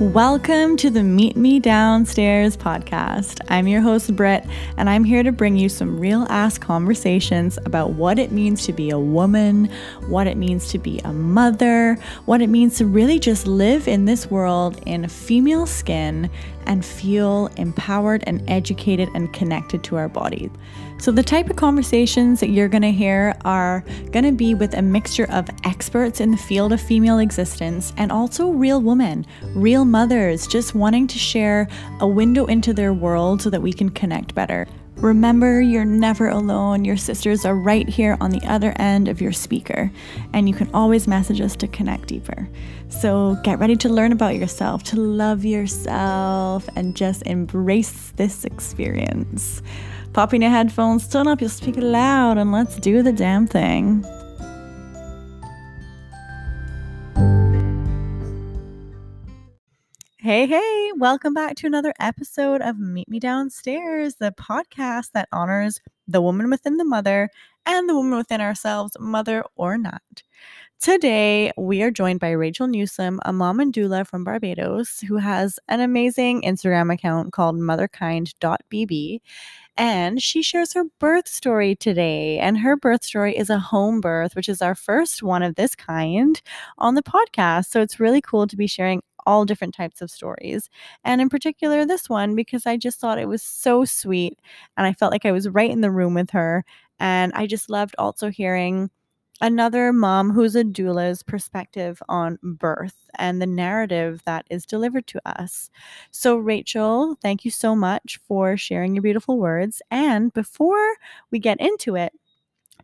Welcome to the Meet Me Downstairs podcast. I'm your host, Britt, and I'm here to bring you some real ass conversations about what it means to be a woman, what it means to be a mother, what it means to really just live in this world in female skin and feel empowered and educated and connected to our bodies. So, the type of conversations that you're going to hear are going to be with a mixture of experts in the field of female existence and also real women, real mothers, just wanting to share a window into their world so that we can connect better. Remember, you're never alone. Your sisters are right here on the other end of your speaker, and you can always message us to connect deeper. So get ready to learn about yourself, to love yourself, and just embrace this experience. Pop in your headphones, turn up your speaker loud, and let's do the damn thing. Hey, hey, welcome back to another episode of Meet Me Downstairs, the podcast that honors the woman within the mother and the woman within ourselves, mother or not. Today, we are joined by Rachel Newsom, a mom and doula from Barbados, who has an amazing Instagram account called motherkind.bb and she shares her birth story today. And her birth story is a home birth, which is our first one of this kind on the podcast. So it's really cool to be sharing all different types of stories. And in particular, this one, because I just thought it was so sweet. And I felt like I was right in the room with her. And I just loved also hearing another mom who's a doula's perspective on birth and the narrative that is delivered to us. So, Rachel, thank you so much for sharing your beautiful words. And before we get into it,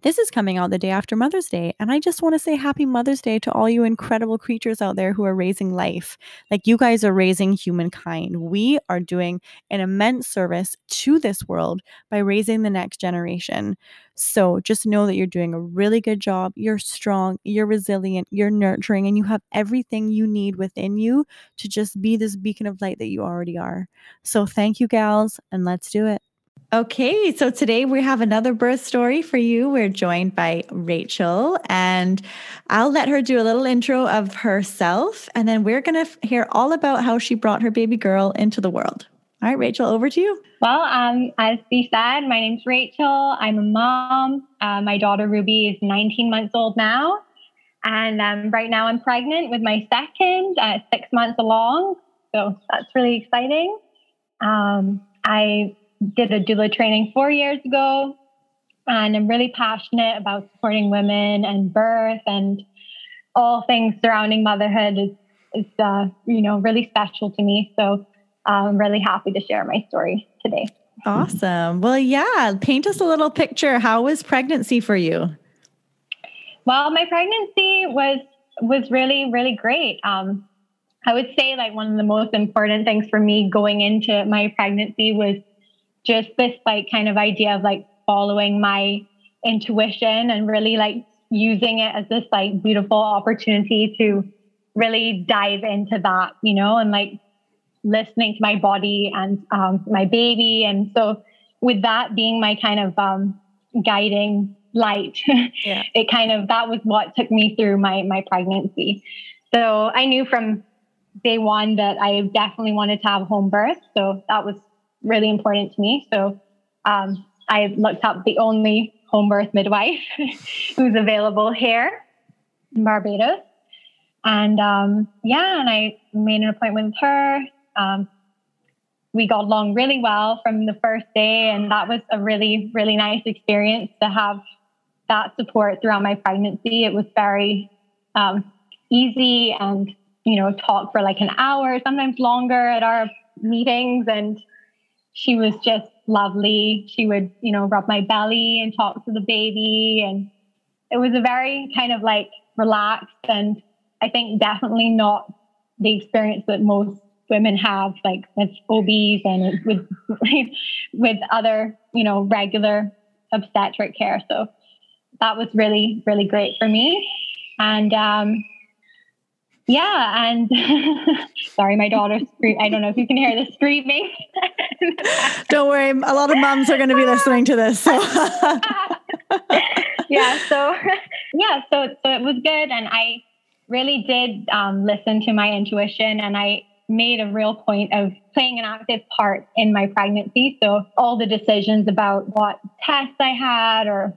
this is coming out the day after Mother's Day. And I just want to say happy Mother's Day to all you incredible creatures out there who are raising life. Like you guys are raising humankind. We are doing an immense service to this world by raising the next generation. So just know that you're doing a really good job. You're strong, you're resilient, you're nurturing, and you have everything you need within you to just be this beacon of light that you already are. So thank you, gals, and let's do it. Okay, so today we have another birth story for you. We're joined by Rachel, and I'll let her do a little intro of herself, and then we're going to hear all about how she brought her baby girl into the world. All right, Rachel, over to you. Well, um, as she said, my name's Rachel. I'm a mom. Uh, my daughter Ruby is 19 months old now. And um, right now I'm pregnant with my second, uh, six months along. So that's really exciting. Um, I did a doula training four years ago, and I'm really passionate about supporting women and birth and all things surrounding motherhood is, is uh, you know, really special to me. So I'm really happy to share my story today. Awesome. Well, yeah, paint us a little picture. How was pregnancy for you? Well, my pregnancy was was really really great. Um, I would say like one of the most important things for me going into my pregnancy was just this like kind of idea of like following my intuition and really like using it as this like beautiful opportunity to really dive into that, you know, and like listening to my body and um, my baby. And so, with that being my kind of um, guiding light, yeah. it kind of that was what took me through my my pregnancy. So I knew from day one that I definitely wanted to have home birth. So that was really important to me. So um, I looked up the only home birth midwife who's available here in Barbados. And um, yeah, and I made an appointment with her. Um, we got along really well from the first day, and that was a really, really nice experience to have that support throughout my pregnancy. It was very um, easy and, you know, talk for like an hour, sometimes longer at our meetings. And she was just lovely. She would, you know, rub my belly and talk to the baby. And it was a very kind of like relaxed and I think definitely not the experience that most women have, like with OBs and with with other, you know, regular obstetric care. So that was really, really great for me. And um, yeah, and sorry, my daughter scream. I don't know if you can hear the screaming. don't worry, a lot of moms are going to be listening to this. So. yeah, so yeah, so so it was good, and I really did um, listen to my intuition, and I made a real point of playing an active part in my pregnancy. So all the decisions about what tests I had or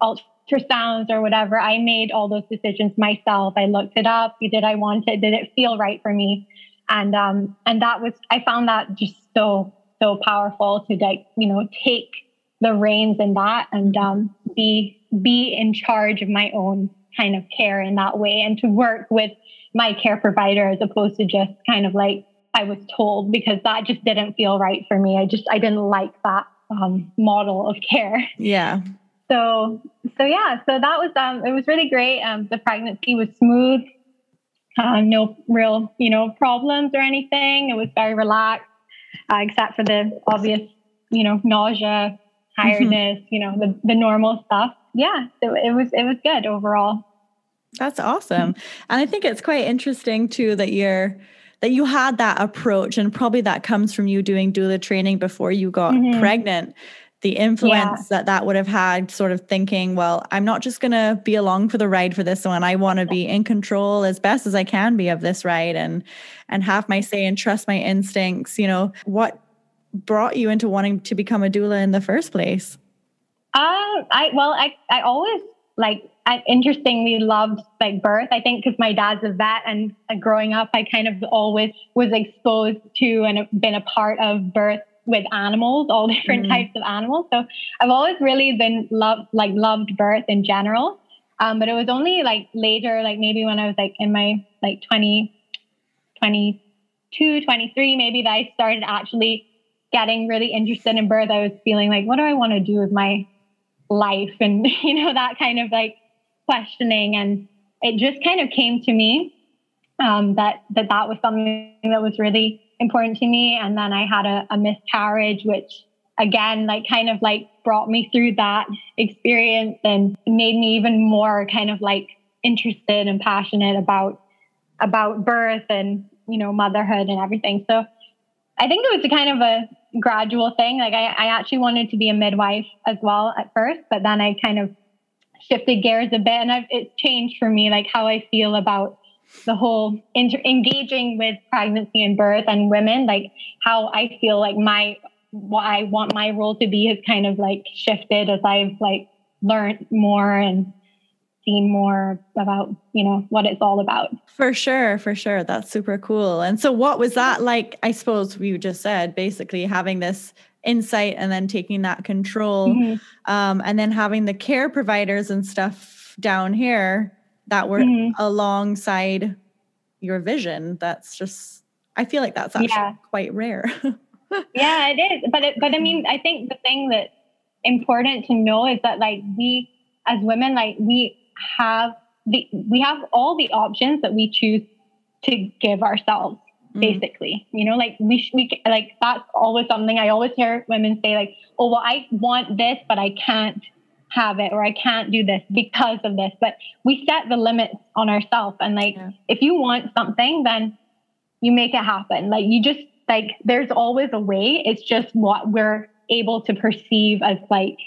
ultrasounds or whatever, I made all those decisions myself. I looked it up. Did I want it? Did it feel right for me? And um, and that was I found that just so so powerful to like you know take the reins in that and um, be be in charge of my own kind of care in that way and to work with my care provider as opposed to just kind of like I was told because that just didn't feel right for me. I just I didn't like that um, model of care. Yeah. So so yeah, so that was um it was really great. Um, the pregnancy was smooth, uh, no real you know problems or anything. It was very relaxed, uh, except for the obvious you know nausea, tiredness, mm-hmm. you know the the normal stuff. Yeah, so it was it was good overall. That's awesome. And I think it's quite interesting too that you're that you had that approach and probably that comes from you doing doula training before you got mm-hmm. pregnant the influence yeah. that that would have had sort of thinking well i'm not just going to be along for the ride for this one i want to be in control as best as i can be of this ride and and have my say and trust my instincts you know what brought you into wanting to become a doula in the first place um i well i i always like I interestingly loved like birth. I think because my dad's a vet and uh, growing up, I kind of always was exposed to and been a part of birth with animals, all different mm types of animals. So I've always really been loved, like loved birth in general. Um, but it was only like later, like maybe when I was like in my like 20, 22, 23, maybe that I started actually getting really interested in birth. I was feeling like, what do I want to do with my life? And, you know, that kind of like questioning and it just kind of came to me um, that that that was something that was really important to me. And then i had a, a miscarriage which again like kind of like brought me through that experience and made me even more kind of like interested and passionate about about birth and you know motherhood and everything. So i think it was a kind of a gradual thing. Like i, I actually wanted to be a midwife as well at first but then i kind of shifted gears a bit and I've, it's changed for me, like how I feel about the whole inter- engaging with pregnancy and birth and women, like how I feel like my, what I want my role to be has kind of like shifted as I've like learned more and seen more about, you know, what it's all about. For sure, for sure. That's super cool. And so what was that like? I suppose you just said basically having this insight and then taking that control mm-hmm. um, and then having the care providers and stuff down here that were mm-hmm. alongside your vision that's just i feel like that's actually yeah. quite rare yeah it is but it, but i mean i think the thing that's important to know is that like we as women like we have the we have all the options that we choose to give ourselves mm. basically you know like we, sh- we like that's always something i always hear women say like oh well i want this but i can't have it or i can't do this because of this but we set the limits on ourselves. And like yeah. if you want something then you make it happen. Like you just like there's always a way. It's just what we're able to perceive as like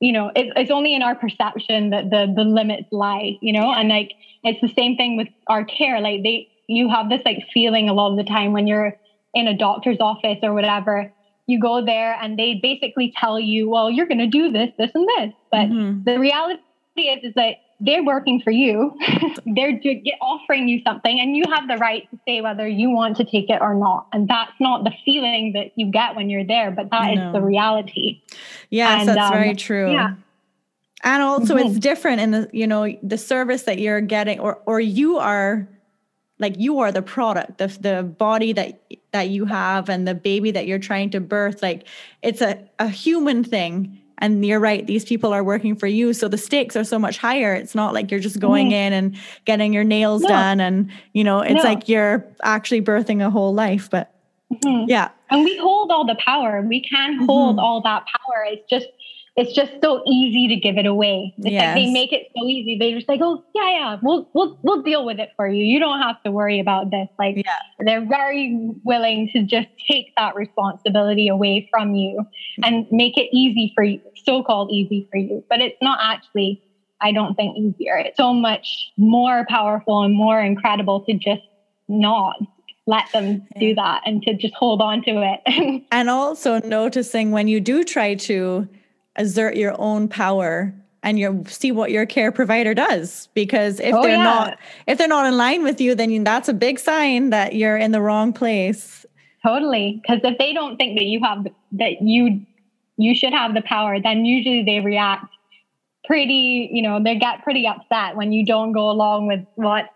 you know it, it's only in our perception that the the limits lie you know? And like it's the same thing with our care. Like they you have this like feeling a lot of the time when you're in a doctor's office or whatever you go there and they basically tell you well you're going to do this this and this. But mm-hmm. the reality is is that they're working for you. They're offering you something and you have the right to say whether you want to take it or not. And that's not the feeling that you get when you're there but that is the reality. Yes and, that's um, very true. yeah. And also mm-hmm. it's different in the you know the service that you're getting or or you are like you are the product the the body that that you have and the baby that you're trying to birth like it's a, a human thing and you're right these people are working for you so the stakes are so much higher it's not like you're just going mm-hmm. in and getting your nails no. done and you know it's no. like you're actually birthing a whole life but mm-hmm. yeah and we hold all the power we can hold mm-hmm. all that power it's just it's just so easy to give it away. It's yes. like they make it so easy. They just like, oh yeah, yeah, we'll we'll we'll deal with it for you. You don't have to worry about this. Like yeah. they're very willing to just take that responsibility away from you and mm-hmm. make it easy for you, so called easy for you. But it's not actually, I don't think, easier. It's so much more powerful and more incredible to just not let them do that and to just hold on to it. and also noticing when you do try to assert your own power and you see what your care provider does. Because if oh, they're yeah. not if they're not in line with you then that's a big sign that you're in the wrong place. Totally. Because if they don't think that you have that you you should have the power then usually they react pretty you know they get pretty upset when you don't go along with what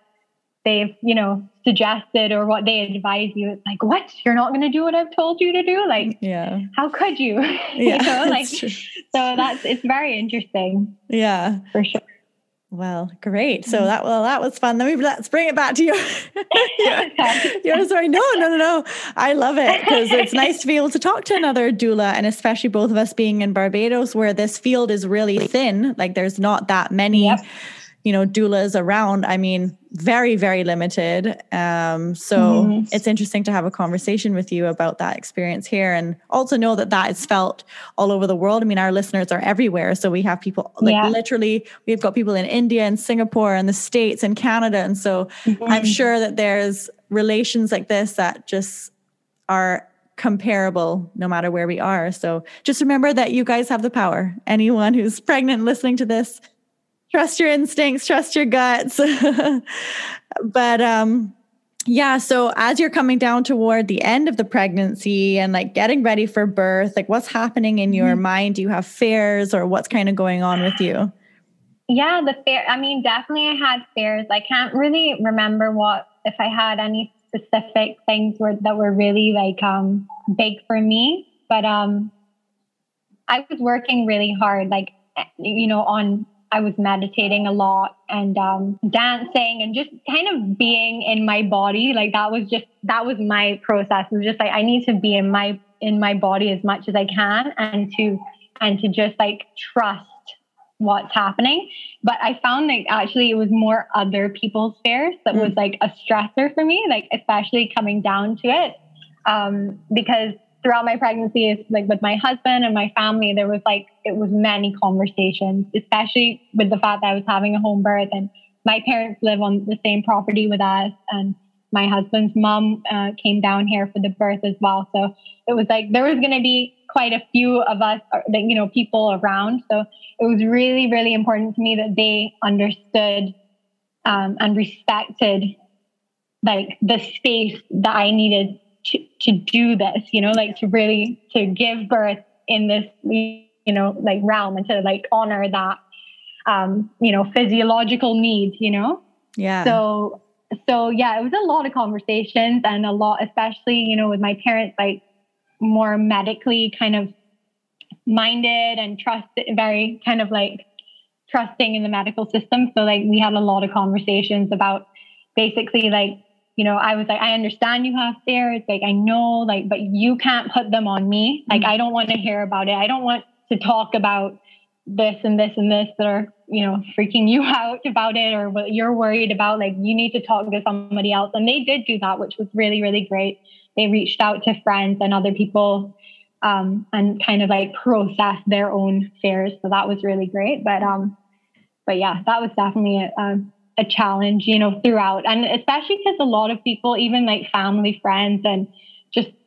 they've you know suggested or what they advise you it's like what you're not going to do what i've told you to do like yeah how could you yeah, you know like so that's it's very interesting yeah for sure well, great. So that well, that was fun. Let me let's bring it back to your your, story. No, no, no, no. I love it because it's nice to be able to talk to another doula, and especially both of us being in Barbados, where this field is really thin. Like there's not that many. Yep you know doulas around i mean very very limited um, so mm-hmm. it's interesting to have a conversation with you about that experience here and also know that that is felt all over the world i mean our listeners are everywhere so we have people like yeah. literally we've got people in india and singapore and the states and canada and so mm-hmm. i'm sure that there's relations like this that just are comparable no matter where we are so just remember that you guys have the power anyone who's pregnant listening to this trust your instincts, trust your guts. but um yeah, so as you're coming down toward the end of the pregnancy and like getting ready for birth, like what's happening in your mm-hmm. mind? Do you have fears or what's kind of going on with you? Yeah, the fear. I mean, definitely I had fears. I can't really remember what if I had any specific things were, that were really like um big for me, but um I was working really hard like you know on I was meditating a lot and um, dancing and just kind of being in my body. Like that was just that was my process. It was just like I need to be in my in my body as much as I can and to and to just like trust what's happening. But I found that actually it was more other people's fears that mm. was like a stressor for me, like especially coming down to it. Um, because throughout my pregnancy, like with my husband and my family, there was like, it was many conversations, especially with the fact that I was having a home birth and my parents live on the same property with us. And my husband's mom uh, came down here for the birth as well. So it was like, there was going to be quite a few of us, uh, you know, people around. So it was really, really important to me that they understood um, and respected like the space that I needed to, to do this, you know, like to really to give birth in this, you know, like realm and to like honor that, um, you know, physiological need, you know? Yeah. So, so yeah, it was a lot of conversations and a lot, especially, you know, with my parents, like more medically kind of minded and trust very kind of like trusting in the medical system. So like we had a lot of conversations about basically like you know, I was like, I understand you have fears. Like, I know, like, but you can't put them on me. Like, mm-hmm. I don't want to hear about it. I don't want to talk about this and this and this that are, you know, freaking you out about it or what you're worried about. Like, you need to talk to somebody else. And they did do that, which was really, really great. They reached out to friends and other people um, and kind of like process their own fears. So that was really great. But, um, but yeah, that was definitely a, a challenge, you know, throughout. And especially because a lot of people, even like family, friends, and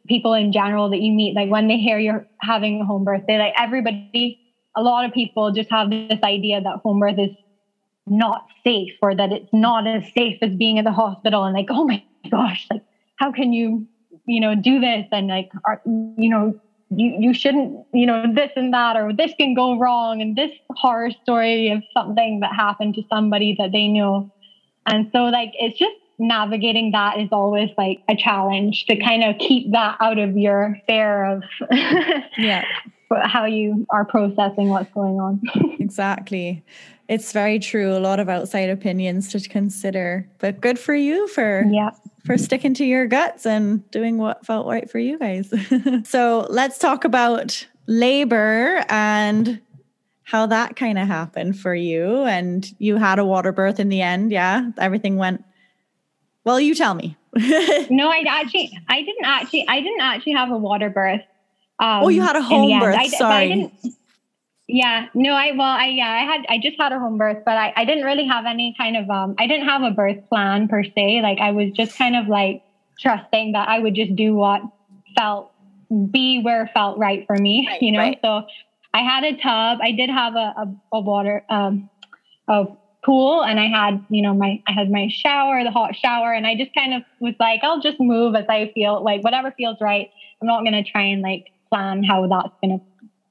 people in general that you meet, like when they hear you're having a home birth, they like everybody, a lot of people just have this idea that home birth is not safe or that it's not as safe as being in the hospital. And like, oh my gosh, like, how can you, you know, do this? And like, are, you know, you, you shouldn't, you know, this and that, or this can go wrong, and this horror story of something that happened to somebody that they know. And so, like, it's just navigating that is always like a challenge to kind of keep that out of your fear of yeah how you are processing what's going on exactly it's very true a lot of outside opinions to consider but good for you for yeah for sticking to your guts and doing what felt right for you guys. so let's talk about labor and how that kind of happened for you. And you had a water birth in the end. Yeah. Everything went well, you tell me. no, I actually, I didn't actually, I didn't actually have a water birth. Um, oh, you had a home birth. I, Sorry. Yeah, no, I well, I yeah, I had I just had a home birth, but I, I didn't really have any kind of um I didn't have a birth plan per se. Like I was just kind of like trusting that I would just do what felt be where felt right for me, right, you know. Right. So I had a tub. I did have a, a, a water um, a pool, and I had you know my I had my shower, the hot shower, and I just kind of was like, I'll just move as I feel like whatever feels right. I'm not gonna try and like plan how that's gonna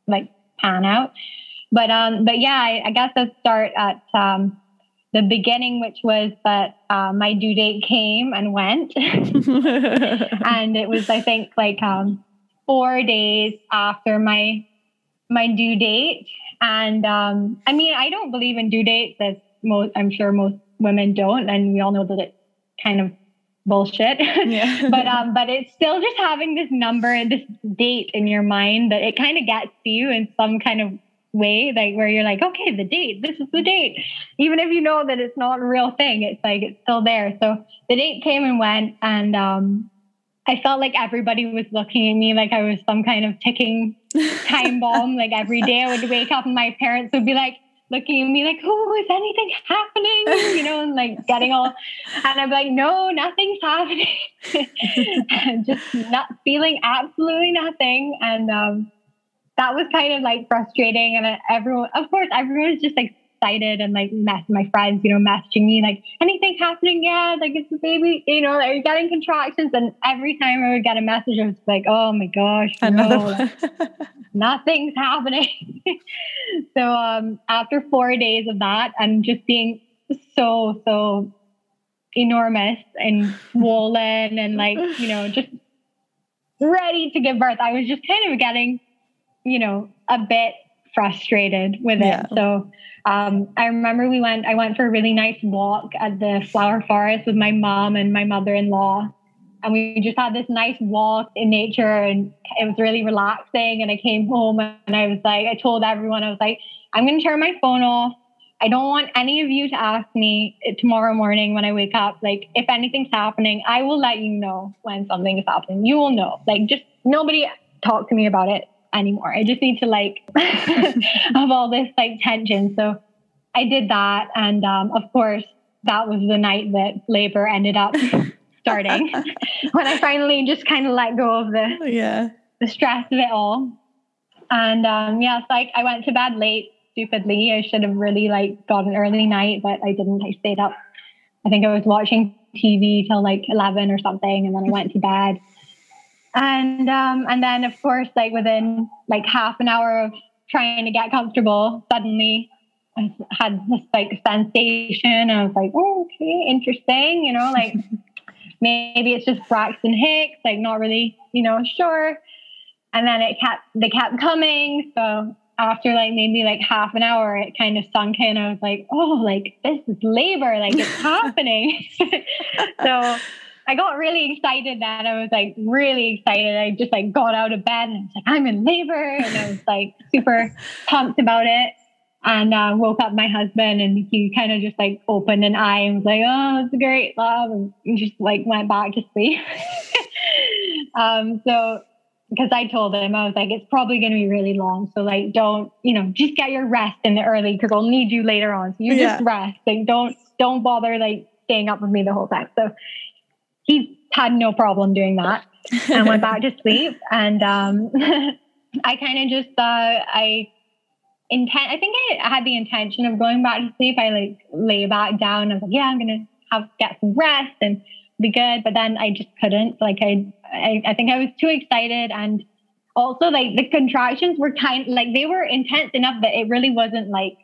like pan out. But um, but yeah, I, I guess I'll start at um the beginning, which was that uh, my due date came and went, and it was I think like um four days after my my due date. And um, I mean, I don't believe in due dates as most, I'm sure most women don't. And we all know that it's kind of bullshit. Yeah. but um, but it's still just having this number, and this date in your mind that it kind of gets to you in some kind of way, like where you're like, okay, the date, this is the date. Even if you know that it's not a real thing, it's like it's still there. So the date came and went, and um, I felt like everybody was looking at me like I was some kind of ticking time bomb. like every day I would wake up and my parents would be like looking at me like, oh, is anything happening? You know, and like getting all, and I'm like, no, nothing's happening. Just not feeling absolutely nothing. And um, that was kind of like frustrating. And everyone, of course, everyone was just like excited and like mess my friends, you know, messaging me like anything happening yet? Like it's the baby, you know, are you getting contractions? And every time I would get a message, I was like, oh my gosh, no, nothing's happening. so um after four days of that and just being so, so enormous and swollen and like, you know, just ready to give birth, I was just kind of getting, you know, a bit frustrated with yeah. it. So um, I remember we went, I went for a really nice walk at the flower forest with my mom and my mother in law. And we just had this nice walk in nature and it was really relaxing. And I came home and I was like, I told everyone, I was like, I'm going to turn my phone off. I don't want any of you to ask me tomorrow morning when I wake up, like, if anything's happening, I will let you know when something is happening. You will know. Like, just nobody talk to me about it anymore. I just need to like have all this like tension. So I did that. And um, of course, that was the night that labor ended up starting when I finally just kind of let go of the, yeah. the stress of it all. And um, yeah, so I, I went to bed late, stupidly. I should have really like got an early night, but I didn't. I stayed up. I think I was watching TV till like 11 or something. And then I went to bed and um, and then of course like within like half an hour of trying to get comfortable suddenly i had this like sensation i was like oh, okay interesting you know like maybe it's just braxton hicks like not really you know sure. And then it kept they kept coming. So after like maybe like half an hour it kind of sunk in. I was like oh like this is labor like it's happening. So I got really excited that I was like really excited. I just like got out of bed and I was like, I'm in labor. And I was like super pumped about it. And uh, woke up my husband and he kind of just like opened an eye and was like, oh, it's great, love. And just like went back to sleep. um, so because I told him, I was like, it's probably going to be really long. So like, don't, you know, just get your rest in the early because I'll need you later on. So you yeah. just rest. Like, don't, don't bother like staying up with me the whole time. So he had no problem doing that and went back to sleep. And um, I kind of just thought I intent. I think I had the intention of going back to sleep. I like lay back down. I was like, yeah, I'm gonna have get some rest and be good. But then I just couldn't. Like I, I, I think I was too excited and also like the contractions were kind like they were intense enough that it really wasn't like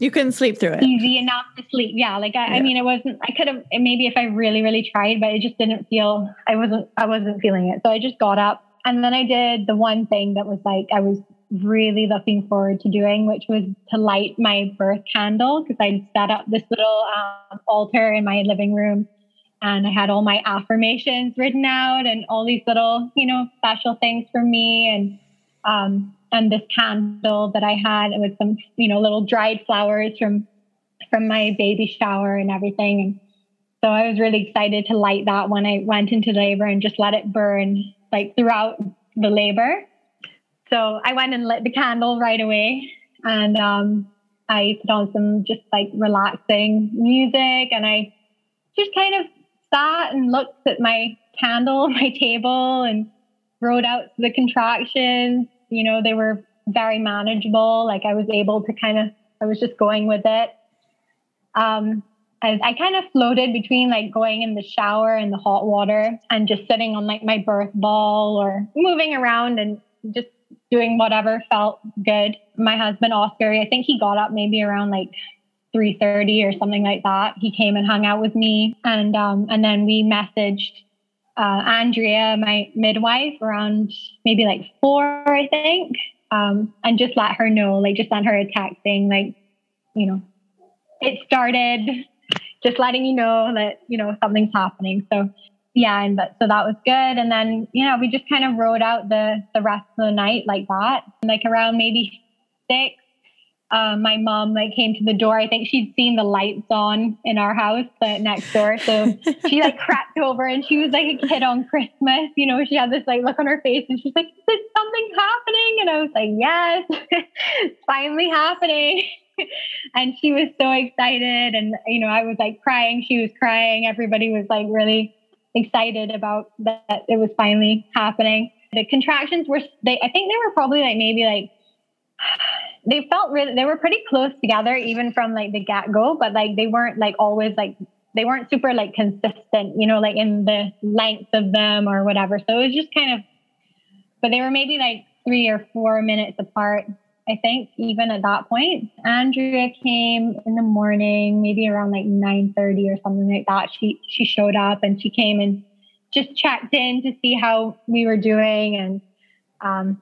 you couldn't sleep through it. Easy enough to sleep. Yeah. Like I, yeah. I mean, it wasn't. I could have maybe if I really, really tried, but it just didn't feel. I wasn't. I wasn't feeling it. So I just got up and then I did the one thing that was like I was really looking forward to doing, which was to light my birth candle because I set up this little um, altar in my living room, and I had all my affirmations written out and all these little, you know, special things for me and. Um, and this candle that I had with some, you know, little dried flowers from from my baby shower and everything. And so I was really excited to light that when I went into labor and just let it burn like throughout the labor. So I went and lit the candle right away and um, I put on some just like relaxing music and I just kind of sat and looked at my candle, my table, and wrote out the contractions. You know, they were very manageable. Like I was able to kind of, I was just going with it. Um, I, I kind of floated between like going in the shower in the hot water and just sitting on like my birth ball or moving around and just doing whatever felt good. My husband Oscar, I think he got up maybe around like 3:30 or something like that. He came and hung out with me and um and then we messaged uh, Andrea, my midwife, around maybe like four, I think, um, and just let her know, like just send her a text saying, like, you know, it started, just letting you know that you know something's happening. So yeah, and but so that was good. And then you know we just kind of rode out the the rest of the night like that. Like around maybe six, um, my mom like came to the door. I think she'd seen the lights on in our house uh, next door, so she like crept over and she was like a kid on Christmas. You know, she had this like look on her face and she's like, "Is something happening?" And I was like, "Yes, it's finally happening." and she was so excited, and you know, I was like crying. She was crying. Everybody was like really excited about that it was finally happening. The contractions were they I think they were probably like maybe like they felt really they were pretty close together even from like the get-go, but like they weren't like always like they weren't super like consistent, you know, like in the length of them or whatever. So it was just kind of but they were maybe like three or four minutes apart. I think even at that point, Andrea came in the morning, maybe around like 9 30 or something like that. She she showed up and she came and just checked in to see how we were doing and um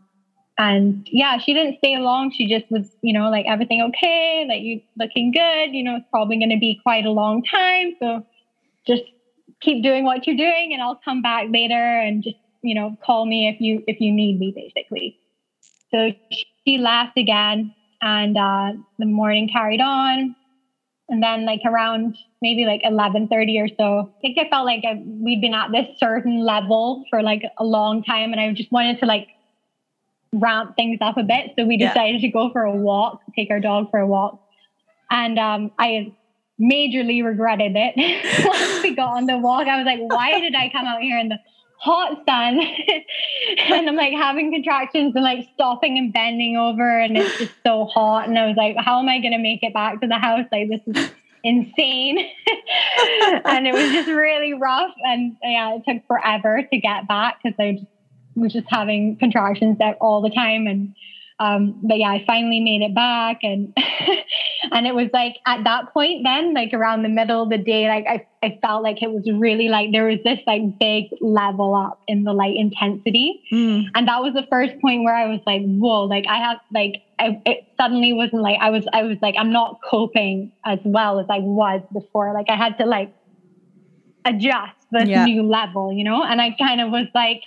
and yeah, she didn't stay long. She just was, you know, like everything okay, like you looking good, you know, it's probably gonna be quite a long time. So just keep doing what you're doing and I'll come back later and just, you know, call me if you if you need me basically. So she left again and uh, the morning carried on. And then like around maybe like 11:30 or so, I think I felt like I, we'd been at this certain level for like a long time, and I just wanted to like ramp things up a bit. So we decided yeah. to go for a walk, take our dog for a walk, and um, I majorly regretted it once we got on the walk. I was like, why did I come out here in the hot sun and I'm like having contractions and like stopping and bending over and it's just so hot and I was like how am I going to make it back to the house like this is insane and it was just really rough and yeah it took forever to get back because I just, was just having contractions that all the time and um, but yeah, I finally made it back, and and it was like at that point, then like around the middle of the day, like I I felt like it was really like there was this like big level up in the light intensity, mm. and that was the first point where I was like, whoa, like I have like I, it suddenly wasn't like I was I was like I'm not coping as well as I was before. Like I had to like adjust this yeah. new level, you know, and I kind of was like,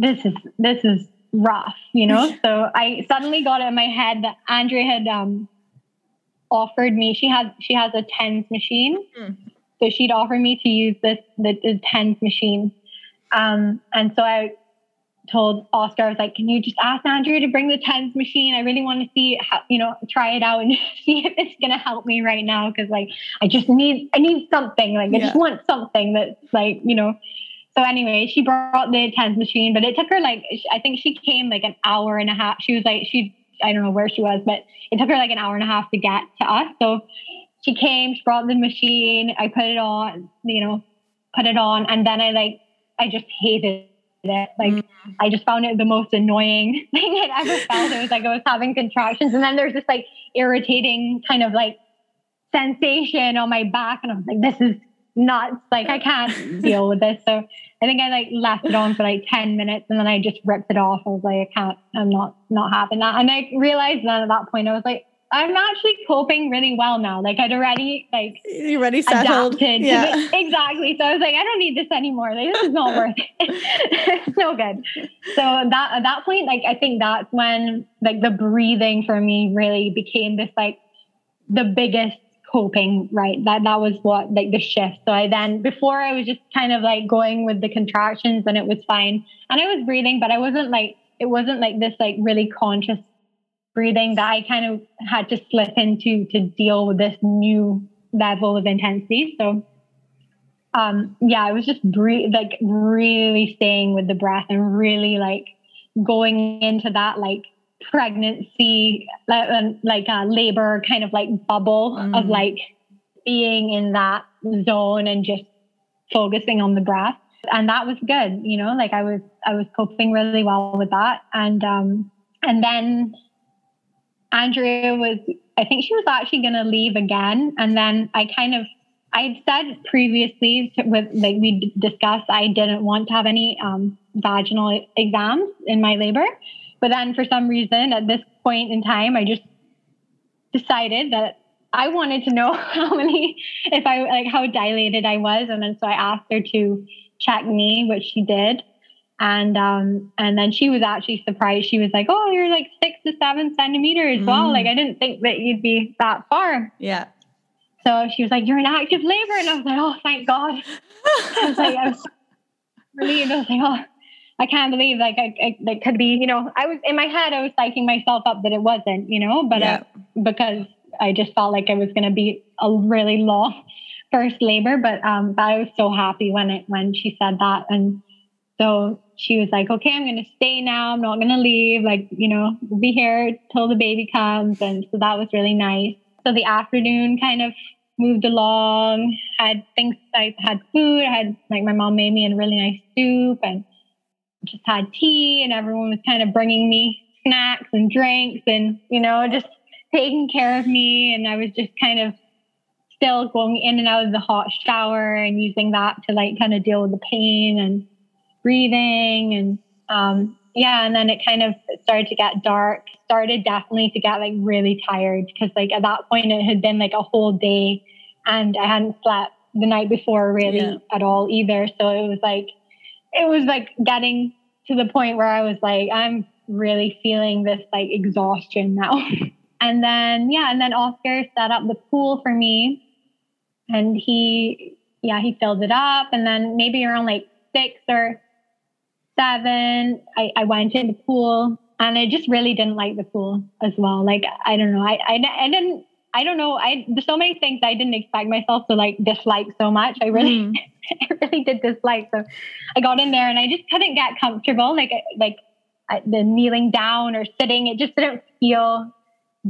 this is this is rough, you know? so I suddenly got it in my head that Andrea had um, offered me, she has she has a TENS machine. Mm. So she'd offered me to use this the, the TENS machine. Um, and so I told Oscar, I was like, can you just ask Andrea to bring the TENS machine? I really want to see how, you know, try it out and see if it's gonna help me right now. Cause like I just need I need something. Like I just want something that's like, you know, so anyway, she brought the TENS machine, but it took her like I think she came like an hour and a half. She was like she I don't know where she was, but it took her like an hour and a half to get to us. So she came, she brought the machine, I put it on, you know, put it on, and then I like I just hated it. Like mm-hmm. I just found it the most annoying thing I'd ever felt. It was like I was having contractions, and then there's this like irritating kind of like sensation on my back, and I was like, this is nuts. Like I can't deal with this. So I think I like left it on for like 10 minutes and then I just ripped it off. I was like, I can't, I'm not, not having that. And I realized that at that point, I was like, I'm actually coping really well now. Like I'd already like you already settled. Adapted yeah. exactly. So I was like, I don't need this anymore. Like, this is not worth it. it's no good. So that at that point, like I think that's when like the breathing for me really became this like the biggest coping right? That that was what like the shift. So i then before i was just kind of like going with the contractions and it was fine. And i was breathing but i wasn't like it wasn't like this like really conscious breathing that i kind of had to slip into to deal with this new level of intensity. So um, yeah, I was just breathe, like really staying with the breath and really like going into that like pregnancy, like, like a labor kind of like bubble mm. of like being in that zone and just focusing on the breath. And that was good, you know, like I was, I was coping really well with that. And, um, and then Andrea was, I think she was actually going to leave again. And then I kind of, I'd said previously to, with like we discussed, I didn't want to have any um, vaginal exams in my labor. But then for some reason at this point in time, I just decided that I wanted to know how many, if I like how dilated I was. And then so I asked her to check me, which she did. And um, and then she was actually surprised. She was like, "Oh, you're like six to seven centimeters." Mm. Well, like I didn't think that you'd be that far. Yeah. So she was like, "You're in active labor," and I was like, "Oh, thank God." I was like, I was relieved. I was like, "Oh, I can't believe like I, I that could be." You know, I was in my head, I was psyching myself up that it wasn't. You know, but yeah. uh, because I just felt like it was going to be a really long first labor. But um, but I was so happy when it when she said that, and so she was like, okay, I'm going to stay now. I'm not going to leave. Like, you know, we'll be here till the baby comes. And so that was really nice. So the afternoon kind of moved along, had things, I had food. I had, like, my mom made me a really nice soup and just had tea, and everyone was kind of bringing me snacks and drinks and, you know, just taking care of me. And I was just kind of still going in and out of the hot shower and using that to, like, kind of deal with the pain and, breathing and um, yeah and then it kind of started to get dark started definitely to get like really tired because like at that point it had been like a whole day and i hadn't slept the night before really yeah. at all either so it was like it was like getting to the point where i was like i'm really feeling this like exhaustion now and then yeah and then oscar set up the pool for me and he yeah he filled it up and then maybe around like six or seven, I, I went in the pool and I just really didn't like the pool as well. Like, I don't know. I, I, I didn't, I don't know. I, there's so many things I didn't expect myself to like dislike so much. I really, mm. I really did dislike. So I got in there and I just couldn't get comfortable. Like, like I, the kneeling down or sitting, it just didn't feel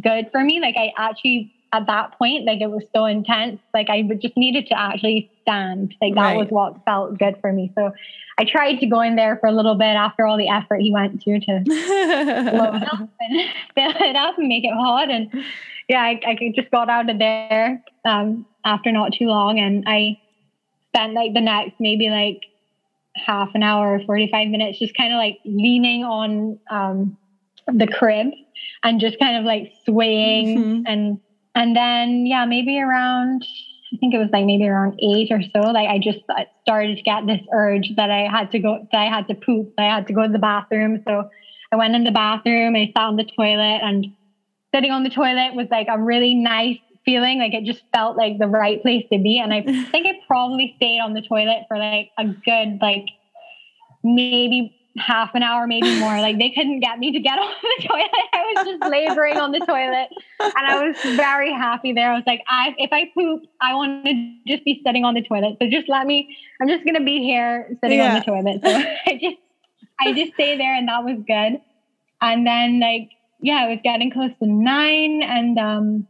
good for me. Like I actually at that point, like it was so intense. Like I just needed to actually stand. Like that right. was what felt good for me. So I tried to go in there for a little bit after all the effort he went to to blow it up and fill it up and make it hot. And yeah, I, I just got out of there um, after not too long, and I spent like the next maybe like half an hour, forty five minutes, just kind of like leaning on um, the crib and just kind of like swaying mm-hmm. and and then, yeah, maybe around, I think it was like maybe around eight or so, like I just started to get this urge that I had to go, that I had to poop, that I had to go to the bathroom. So I went in the bathroom, I sat on the toilet, and sitting on the toilet was like a really nice feeling. Like it just felt like the right place to be. And I think I probably stayed on the toilet for like a good, like maybe half an hour, maybe more. Like they couldn't get me to get off the toilet. I was just laboring on the toilet, and I was very happy there. I was like, I if I poop, I want to just be sitting on the toilet. So just let me. I'm just gonna be here sitting yeah. on the toilet. So I just I just stay there, and that was good. And then like yeah, it was getting close to nine, and um.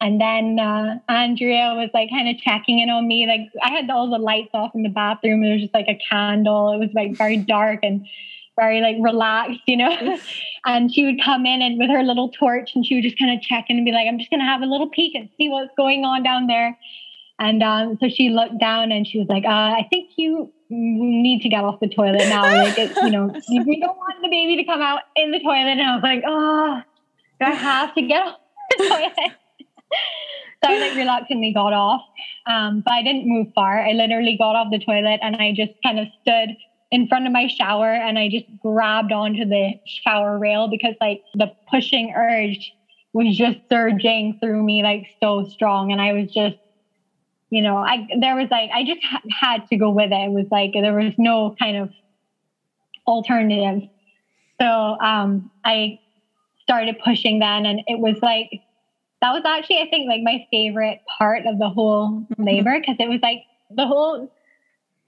And then uh, Andrea was like kind of checking in on me. Like I had all the lights off in the bathroom. It was just like a candle. It was like very dark and very like relaxed, you know. and she would come in and with her little torch and she would just kind of check in and be like, I'm just gonna have a little peek and see what's going on down there. And um, so she looked down and she was like, uh, I think you need to get off the toilet now. Like, it, you know, we don't want the baby to come out in the toilet. And I was like, oh, do I have to get off the toilet? So I like reluctantly got off. Um, but I didn't move far. I literally got off the toilet and I just kind of stood in front of my shower and I just grabbed onto the shower rail because like the pushing urge was just surging through me like so strong. And I was just, you know, I, there was like, I just ha- had to go with it. It was like, there was no kind of alternative. So um, I started pushing then and it was like, that was actually, I think, like my favorite part of the whole mm-hmm. labor because it was like the whole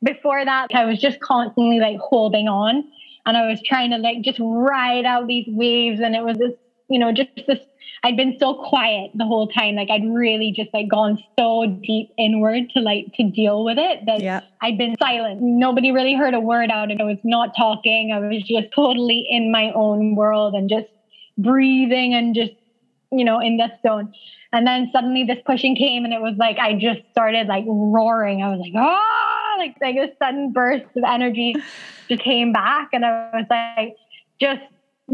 before that, I was just constantly like holding on and I was trying to like just ride out these waves. And it was this, you know, just this, I'd been so quiet the whole time. Like I'd really just like gone so deep inward to like to deal with it that yeah. I'd been silent. Nobody really heard a word out and I was not talking. I was just totally in my own world and just breathing and just, you know, in this zone. And then suddenly this pushing came and it was like I just started like roaring. I was like, ah, like like a sudden burst of energy just came back and I was like just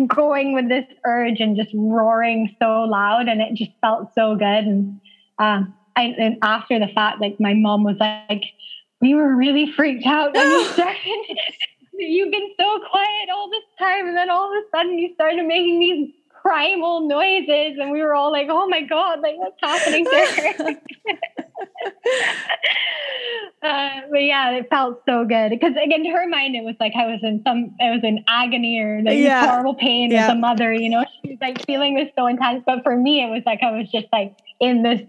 going with this urge and just roaring so loud and it just felt so good. And um I, and after the fact, like my mom was like, we were really freaked out when you started. You've been so quiet all this time, and then all of a sudden you started making these primal noises and we were all like oh my god like what's happening there? Uh, but yeah it felt so good because again to her mind it was like i was in some i was in agony or like yeah. horrible pain yeah. as a mother you know? She was like feeling this so intense but for me it was like i was just like in this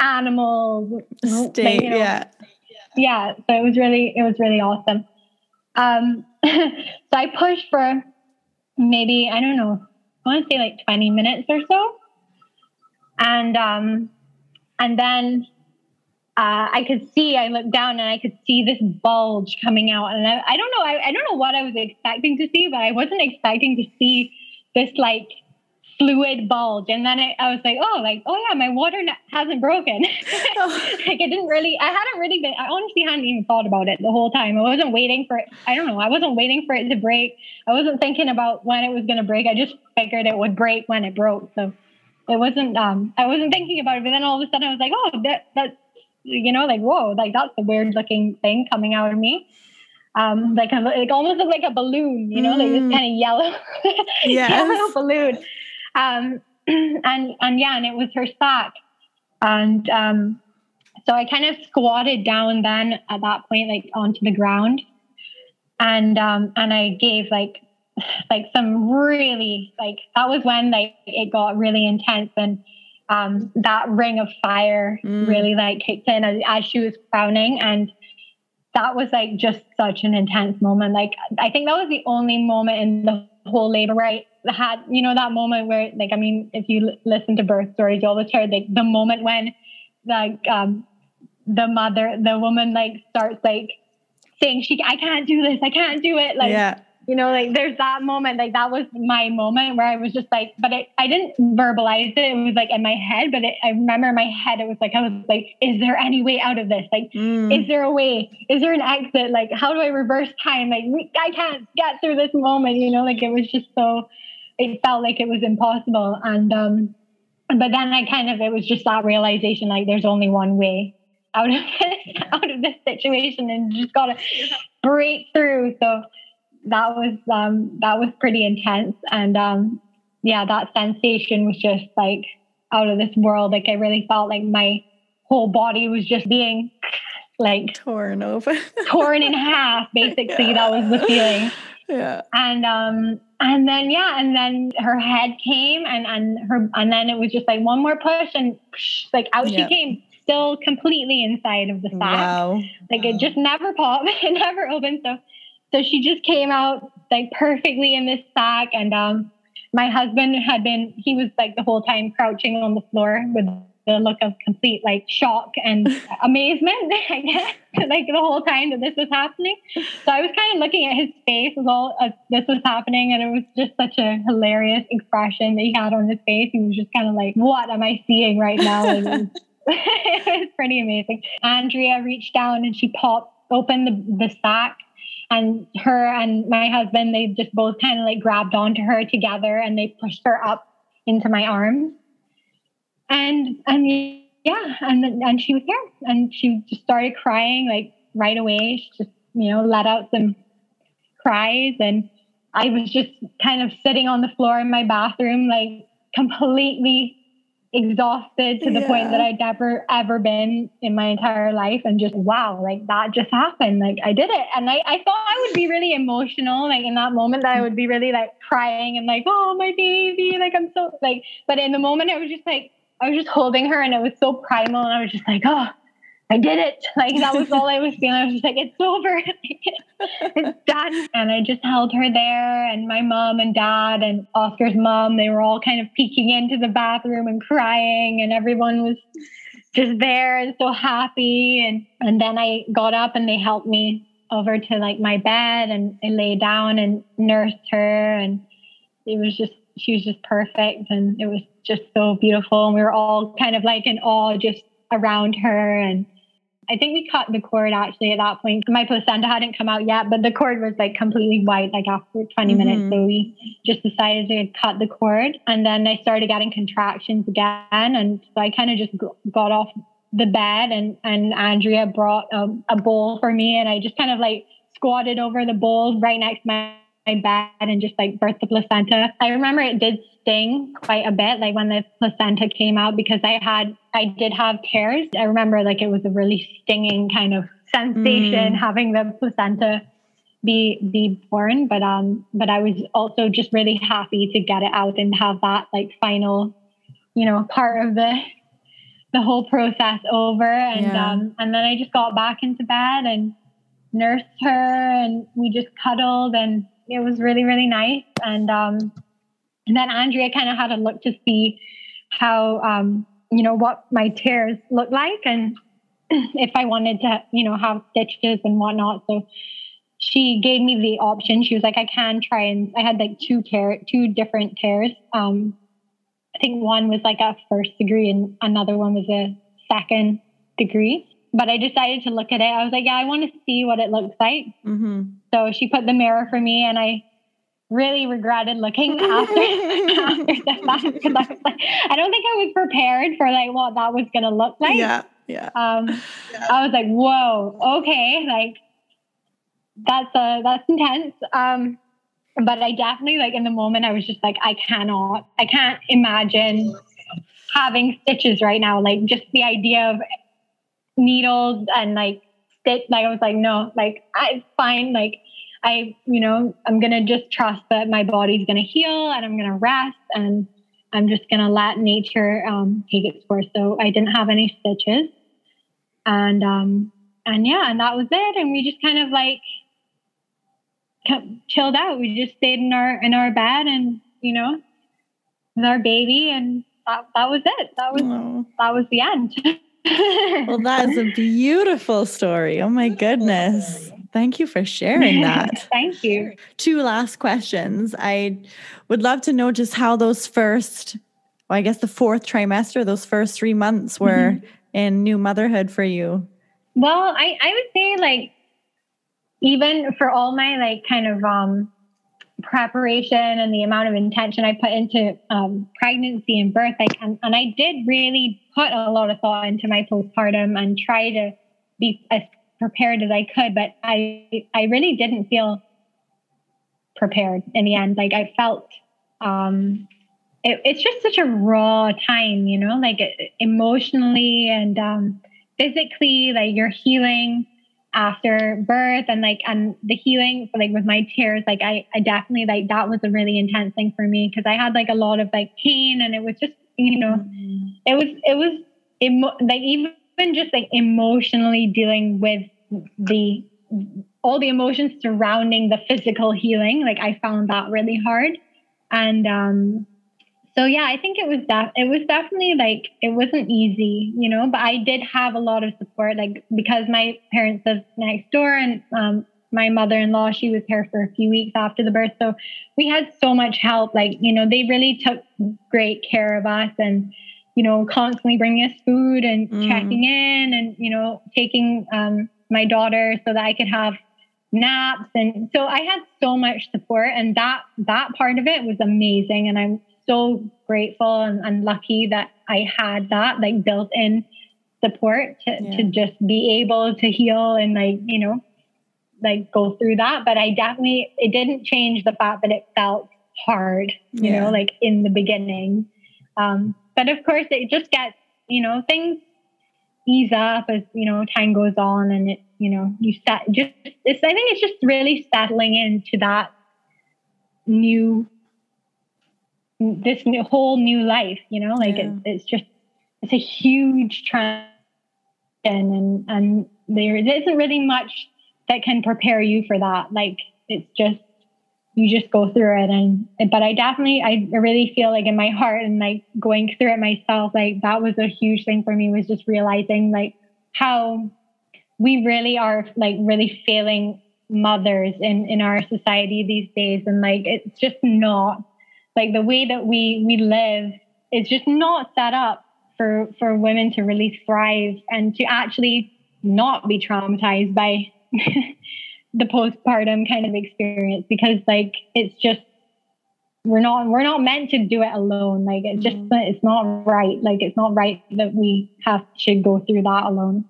animal state you know, yeah. Yeah so it was really it was really awesome. Um so i pushed for maybe i don't know want to say like 20 minutes or so. And um, and then uh, I could see, I looked down and I could see this bulge coming out. And I, I don't know, I, I don't know what I was expecting to see, but I wasn't expecting to see this like fluid bulge. And then I, I was like, oh, like, oh yeah, my water hasn't broken. Oh. like I didn't really, I hadn't really been, I honestly hadn't even thought about it the whole time. I wasn't waiting for it. I don't know. I wasn't waiting for it to break. I wasn't thinking about when it was going to break. I just figured it would break when it broke. So it wasn't, um, I wasn't thinking about it. But then all of a sudden I was like, oh, that, that, you know, like, whoa, like that's a weird looking thing coming out of me um, like a, like almost looked like a balloon, you know, mm. like this kind of yellow, yes. yellow balloon. Um, and and yeah, and it was her sac. And um, so I kind of squatted down then at that point, like onto the ground. And um, and I gave like like some really like that was when like it got really intense and um, that ring of fire mm. really like kicked in as, as she was crowning and that was like just such an intense moment like i think that was the only moment in the whole labor right had you know that moment where like I mean if you l- listen to birth stories you always hear like the moment when like um the mother the woman like starts like saying she I can't do this I can't do it like yeah. you know like there's that moment like that was my moment where I was just like but it, I didn't verbalize it it was like in my head but it, I remember in my head it was like I was like is there any way out of this like mm. is there a way is there an exit like how do I reverse time like I can't get through this moment you know like it was just so it felt like it was impossible. And um, but then I kind of it was just that realization like there's only one way out of this out of this situation and just gotta break through. So that was um that was pretty intense and um yeah that sensation was just like out of this world like i really felt like my whole body was just being like torn over torn in half basically yeah. that was the feeling yeah and um and then yeah and then her head came and and her and then it was just like one more push and psh, like out yep. she came still completely inside of the sac wow. like it just never popped it never opened so so she just came out like perfectly in this sac and um my husband had been he was like the whole time crouching on the floor with the look of complete like shock and amazement, I guess, like the whole time that this was happening. So I was kind of looking at his face as all as this was happening, and it was just such a hilarious expression that he had on his face. He was just kind of like, "What am I seeing right now?" it, was, it was pretty amazing. Andrea reached down and she popped open the, the sac and her and my husband they just both kind of like grabbed onto her together and they pushed her up into my arms and and yeah, and and she was here, and she just started crying like right away. She just you know let out some cries, and I was just kind of sitting on the floor in my bathroom, like completely exhausted to the yeah. point that I'd never ever been in my entire life and just wow like that just happened like I did it and I, I thought I would be really emotional like in that moment that I would be really like crying and like oh my baby like I'm so like but in the moment I was just like I was just holding her and it was so primal and I was just like, oh, I did it. Like that was all I was feeling. I was just like, it's over. it's done. And I just held her there and my mom and dad and Oscar's mom, they were all kind of peeking into the bathroom and crying and everyone was just there and so happy. And and then I got up and they helped me over to like my bed and I lay down and nursed her and it was just she was just perfect and it was just so beautiful and we were all kind of like in awe just around her and I think we cut the cord actually at that point. My placenta hadn't come out yet, but the cord was like completely white like after 20 mm-hmm. minutes. So we just decided to cut the cord. And then I started getting contractions again. And so I kind of just got off the bed and, and Andrea brought a, a bowl for me. And I just kind of like squatted over the bowl right next to my my bed and just like birth the placenta. I remember it did sting quite a bit, like when the placenta came out, because I had, I did have tears. I remember like it was a really stinging kind of sensation mm. having the placenta be be born but um but i was also just really happy to get it out and have that like final you know part of the the whole process over and yeah. um and then i just got back into bed and nursed her and we just cuddled and it was really really nice. And um and then andrea kind of had a look to see how um you know what my tears look like and if i wanted to you know have stitches and whatnot. So she gave me the option. She was like i can try and i had like two tear two different tears. Um i think one was like a first degree and another one was a second degree but I decided to look at it. I was like, yeah, I want to see what it looks like. Mm-hmm. So she put the mirror for me, and I really regretted looking after, after the fact because I was like, I don't think I was prepared for like what that was going to look like. Yeah, yeah. Um, yeah. I was like, whoa, okay, like that's uh that's intense. Um, but I definitely like in the moment I was just like, I cannot, I can't imagine having stitches right now. Like just the idea of needles and like stick. Like I was like, no, like I fine. Like I, you know, I'm gonna just trust that my body's gonna heal and I'm gonna rest and I'm just gonna let nature um, take its course. So I didn't have any stitches, and um, and yeah, and that was it. And we just kind of like chilled out. We just stayed in our in our bed and you know, with our baby, and that that was it. That was Aww. that was the end. well, that is a beautiful story. Oh my goodness. Thank you for sharing that. Thank you. Two last questions. I would love to know just how those first, well, I guess the fourth trimester, those first three months were mm-hmm. in new motherhood for you. Well, I, I would say like even for all my like kind of um preparation and the amount of intention I put into um, pregnancy and birth, like, and, and I did really put a lot of thought into my postpartum and try to be as prepared as I could, but I I really didn't feel prepared in the end. Like I felt um, it, it's just such a raw time, you know, like emotionally and um, physically, like you're healing after birth and like and the healing like with my tears like I, I definitely like that was a really intense thing for me because I had like a lot of like pain and it was just you know mm-hmm. it was it was emo- like even just like emotionally dealing with the all the emotions surrounding the physical healing like I found that really hard and um so yeah, I think it was that it was definitely like it wasn't easy, you know, but I did have a lot of support, like because my parents lived next door and um, my mother-in-law, she was here for a few weeks after the birth. So we had so much help. Like, you know, they really took great care of us and, you know, constantly bringing us food and mm. checking in and, you know, taking um, my daughter so that I could have naps. And so I had so much support and that, that part of it was amazing. And I'm so grateful and, and lucky that I had that like built in support to, yeah. to just be able to heal and like, you know, like go through that. But I definitely, it didn't change the fact that it felt hard, you yeah. know, like in the beginning. Um, but of course, it just gets, you know, things ease up as, you know, time goes on and it, you know, you set just, it's, I think it's just really settling into that new this new, whole new life, you know, like yeah. it, it's just, it's a huge transition and and there isn't really much that can prepare you for that. Like it's just you just go through it and but I definitely I really feel like in my heart and like going through it myself, like that was a huge thing for me was just realizing like how we really are like really failing mothers in in our society these days and like it's just not like the way that we we live is just not set up for for women to really thrive and to actually not be traumatized by the postpartum kind of experience because like it's just we're not we're not meant to do it alone like it's just mm-hmm. it's not right like it's not right that we have to go through that alone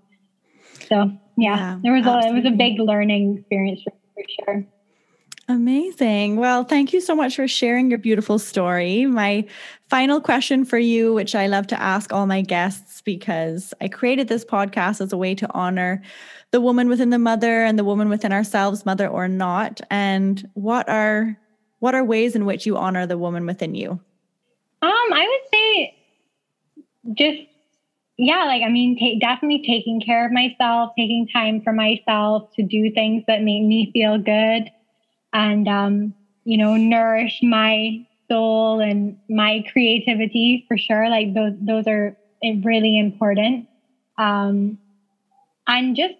so yeah, yeah there was absolutely. a it was a big learning experience for, for sure Amazing. Well, thank you so much for sharing your beautiful story. My final question for you, which I love to ask all my guests because I created this podcast as a way to honor the woman within the mother and the woman within ourselves, mother or not. And what are what are ways in which you honor the woman within you? Um, I would say just yeah, like I mean, t- definitely taking care of myself, taking time for myself to do things that make me feel good and um, you know nourish my soul and my creativity for sure. Like those those are really important. Um, and just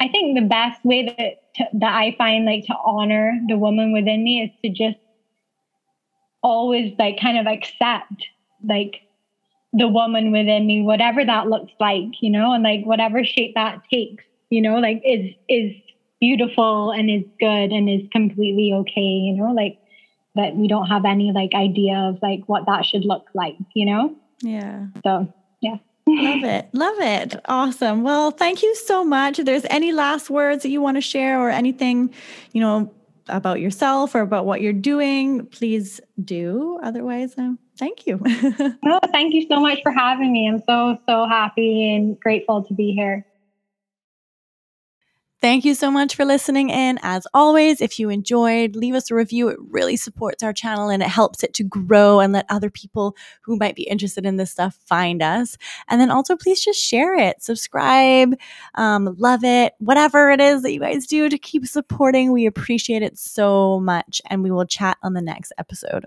i think the best way that to, that i find like to honor the woman within me is to just always like kind of accept like the woman within me whatever that looks like you know and like whatever shape that takes you know like is is beautiful and is good and is completely okay, you know, like that we don't have any like idea of like what that should look like, you know? Yeah. So, yeah. Love it. Love it. Awesome. Well, thank you so much. If there's any last words that you want to share or anything, you know, about yourself or about what you're doing, please do. Otherwise, um, thank you. no, thank you so much for having me. I'm so, so happy and grateful to be here. Thank you so much for listening in. As always, if you enjoyed, leave us a review. It really supports our channel and it helps it to grow and let other people who might be interested in this stuff find us. And then also, please just share it, subscribe, um, love it, whatever it is that you guys do to keep supporting. We appreciate it so much. And we will chat on the next episode.